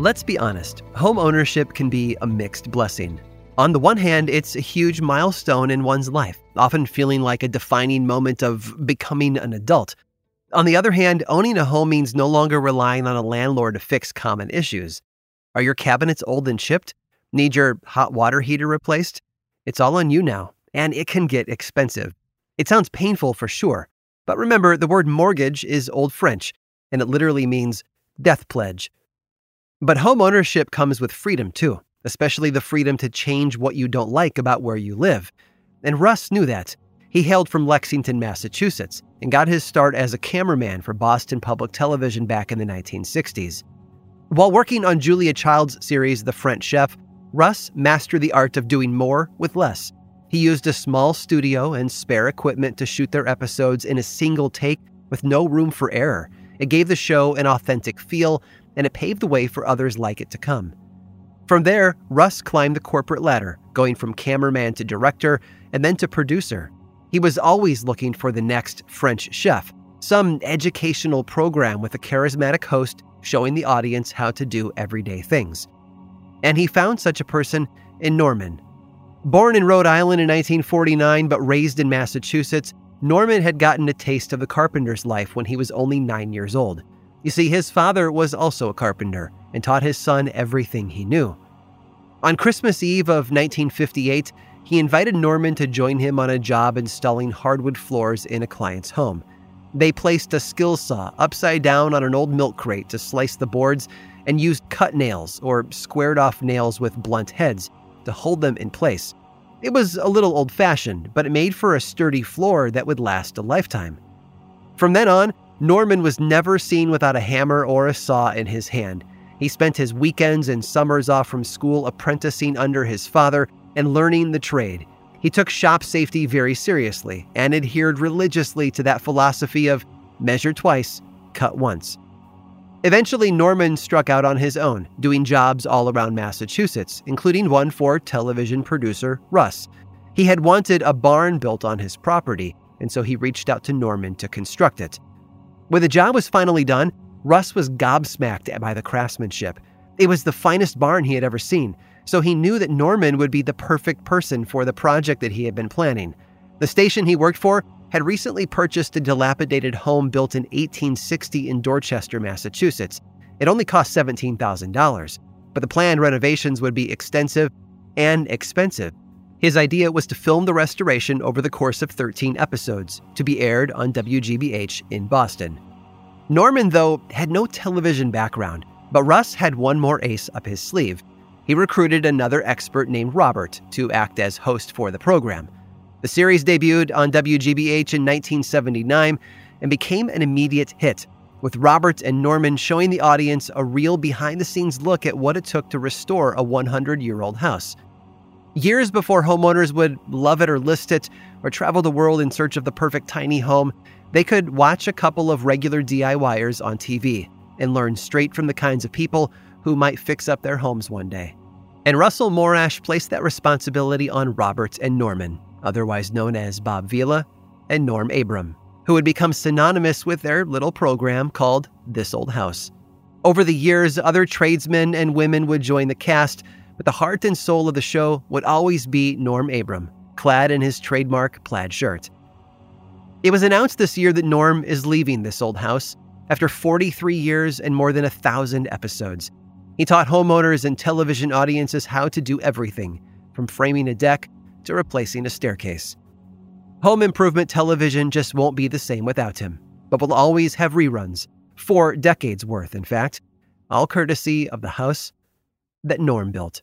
Let's be honest, home ownership can be a mixed blessing. On the one hand, it's a huge milestone in one's life, often feeling like a defining moment of becoming an adult. On the other hand, owning a home means no longer relying on a landlord to fix common issues. Are your cabinets old and chipped? Need your hot water heater replaced? It's all on you now, and it can get expensive. It sounds painful for sure, but remember the word mortgage is Old French, and it literally means death pledge. But home ownership comes with freedom too, especially the freedom to change what you don't like about where you live. And Russ knew that. He hailed from Lexington, Massachusetts, and got his start as a cameraman for Boston Public Television back in the 1960s. While working on Julia Child's series The French Chef, Russ mastered the art of doing more with less. He used a small studio and spare equipment to shoot their episodes in a single take with no room for error. It gave the show an authentic feel and it paved the way for others like it to come. From there, Russ climbed the corporate ladder, going from cameraman to director and then to producer. He was always looking for the next French chef, some educational program with a charismatic host showing the audience how to do everyday things. And he found such a person in Norman. Born in Rhode Island in 1949 but raised in Massachusetts, Norman had gotten a taste of the carpenter's life when he was only nine years old. You see, his father was also a carpenter and taught his son everything he knew. On Christmas Eve of 1958, he invited Norman to join him on a job installing hardwood floors in a client's home. They placed a skill saw upside down on an old milk crate to slice the boards and used cut nails or squared off nails with blunt heads to hold them in place. It was a little old fashioned, but it made for a sturdy floor that would last a lifetime. From then on, Norman was never seen without a hammer or a saw in his hand. He spent his weekends and summers off from school apprenticing under his father and learning the trade. He took shop safety very seriously and adhered religiously to that philosophy of measure twice, cut once. Eventually, Norman struck out on his own, doing jobs all around Massachusetts, including one for television producer Russ. He had wanted a barn built on his property, and so he reached out to Norman to construct it. When the job was finally done, Russ was gobsmacked by the craftsmanship. It was the finest barn he had ever seen, so he knew that Norman would be the perfect person for the project that he had been planning. The station he worked for had recently purchased a dilapidated home built in 1860 in Dorchester, Massachusetts. It only cost $17,000, but the planned renovations would be extensive and expensive. His idea was to film the restoration over the course of 13 episodes to be aired on WGBH in Boston. Norman, though, had no television background, but Russ had one more ace up his sleeve. He recruited another expert named Robert to act as host for the program. The series debuted on WGBH in 1979 and became an immediate hit, with Robert and Norman showing the audience a real behind the scenes look at what it took to restore a 100 year old house. Years before homeowners would love it or list it, or travel the world in search of the perfect tiny home, they could watch a couple of regular DIYers on TV and learn straight from the kinds of people who might fix up their homes one day. And Russell Morash placed that responsibility on Robert and Norman, otherwise known as Bob Vila and Norm Abram, who would become synonymous with their little program called This Old House. Over the years, other tradesmen and women would join the cast but the heart and soul of the show would always be Norm Abram, clad in his trademark plaid shirt. It was announced this year that Norm is leaving this old house after 43 years and more than a thousand episodes. He taught homeowners and television audiences how to do everything, from framing a deck to replacing a staircase. Home improvement television just won't be the same without him, but will always have reruns, four decades worth, in fact, all courtesy of the house that Norm built.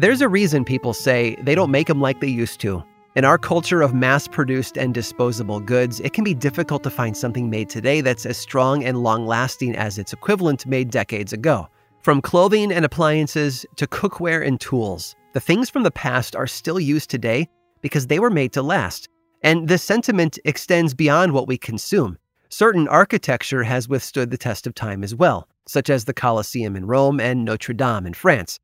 There's a reason people say they don't make them like they used to. In our culture of mass produced and disposable goods, it can be difficult to find something made today that's as strong and long lasting as its equivalent made decades ago. From clothing and appliances to cookware and tools, the things from the past are still used today because they were made to last. And this sentiment extends beyond what we consume. Certain architecture has withstood the test of time as well, such as the Colosseum in Rome and Notre Dame in France.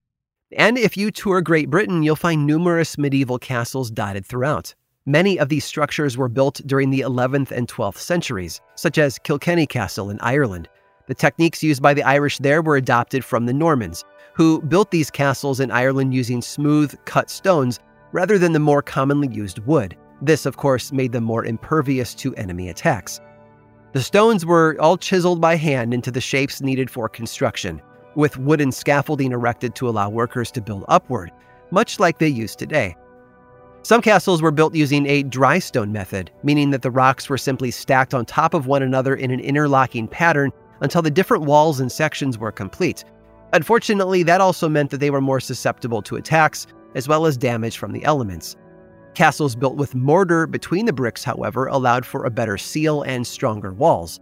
And if you tour Great Britain, you'll find numerous medieval castles dotted throughout. Many of these structures were built during the 11th and 12th centuries, such as Kilkenny Castle in Ireland. The techniques used by the Irish there were adopted from the Normans, who built these castles in Ireland using smooth, cut stones rather than the more commonly used wood. This, of course, made them more impervious to enemy attacks. The stones were all chiseled by hand into the shapes needed for construction, with wooden scaffolding erected to allow workers to build upward, much like they use today. Some castles were built using a dry stone method, meaning that the rocks were simply stacked on top of one another in an interlocking pattern until the different walls and sections were complete. Unfortunately, that also meant that they were more susceptible to attacks, as well as damage from the elements. Castles built with mortar between the bricks, however, allowed for a better seal and stronger walls.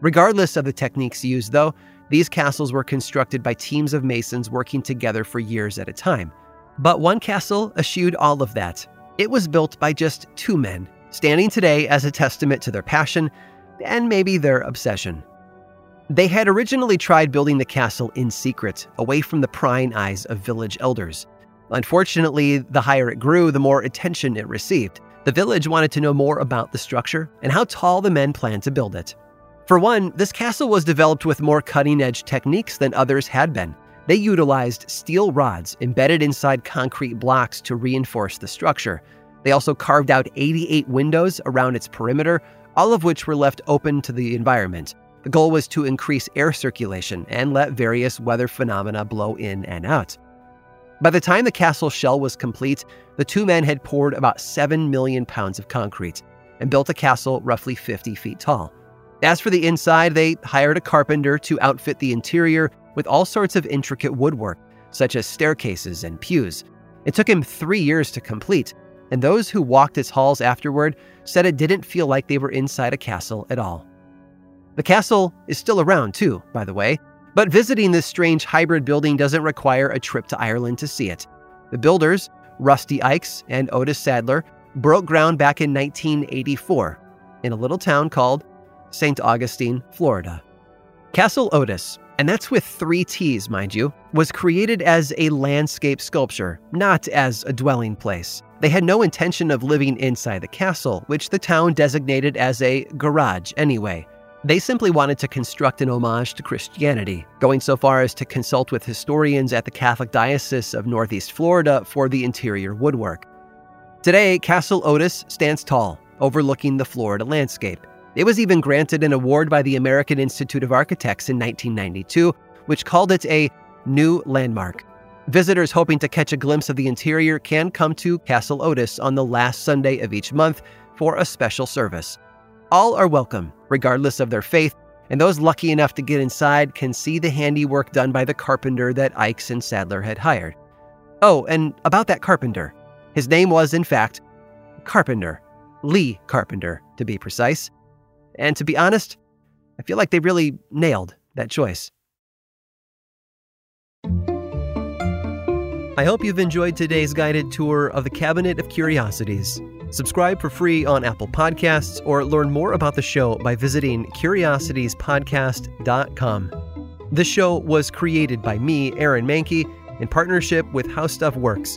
Regardless of the techniques used, though, these castles were constructed by teams of masons working together for years at a time. But one castle eschewed all of that. It was built by just two men, standing today as a testament to their passion and maybe their obsession. They had originally tried building the castle in secret, away from the prying eyes of village elders. Unfortunately, the higher it grew, the more attention it received. The village wanted to know more about the structure and how tall the men planned to build it. For one, this castle was developed with more cutting edge techniques than others had been. They utilized steel rods embedded inside concrete blocks to reinforce the structure. They also carved out 88 windows around its perimeter, all of which were left open to the environment. The goal was to increase air circulation and let various weather phenomena blow in and out. By the time the castle shell was complete, the two men had poured about 7 million pounds of concrete and built a castle roughly 50 feet tall. As for the inside, they hired a carpenter to outfit the interior with all sorts of intricate woodwork, such as staircases and pews. It took him three years to complete, and those who walked its halls afterward said it didn't feel like they were inside a castle at all. The castle is still around, too, by the way, but visiting this strange hybrid building doesn't require a trip to Ireland to see it. The builders, Rusty Ickes and Otis Sadler, broke ground back in 1984 in a little town called St. Augustine, Florida. Castle Otis, and that's with three T's, mind you, was created as a landscape sculpture, not as a dwelling place. They had no intention of living inside the castle, which the town designated as a garage anyway. They simply wanted to construct an homage to Christianity, going so far as to consult with historians at the Catholic Diocese of Northeast Florida for the interior woodwork. Today, Castle Otis stands tall, overlooking the Florida landscape. It was even granted an award by the American Institute of Architects in 1992, which called it a new landmark. Visitors hoping to catch a glimpse of the interior can come to Castle Otis on the last Sunday of each month for a special service. All are welcome, regardless of their faith, and those lucky enough to get inside can see the handiwork done by the carpenter that Ickes and Sadler had hired. Oh, and about that carpenter. His name was, in fact, Carpenter. Lee Carpenter, to be precise. And to be honest, I feel like they really nailed that choice. I hope you've enjoyed today's guided tour of the Cabinet of Curiosities. Subscribe for free on Apple Podcasts or learn more about the show by visiting curiositiespodcast.com. This show was created by me, Aaron Mahnke, in partnership with How Stuff Works.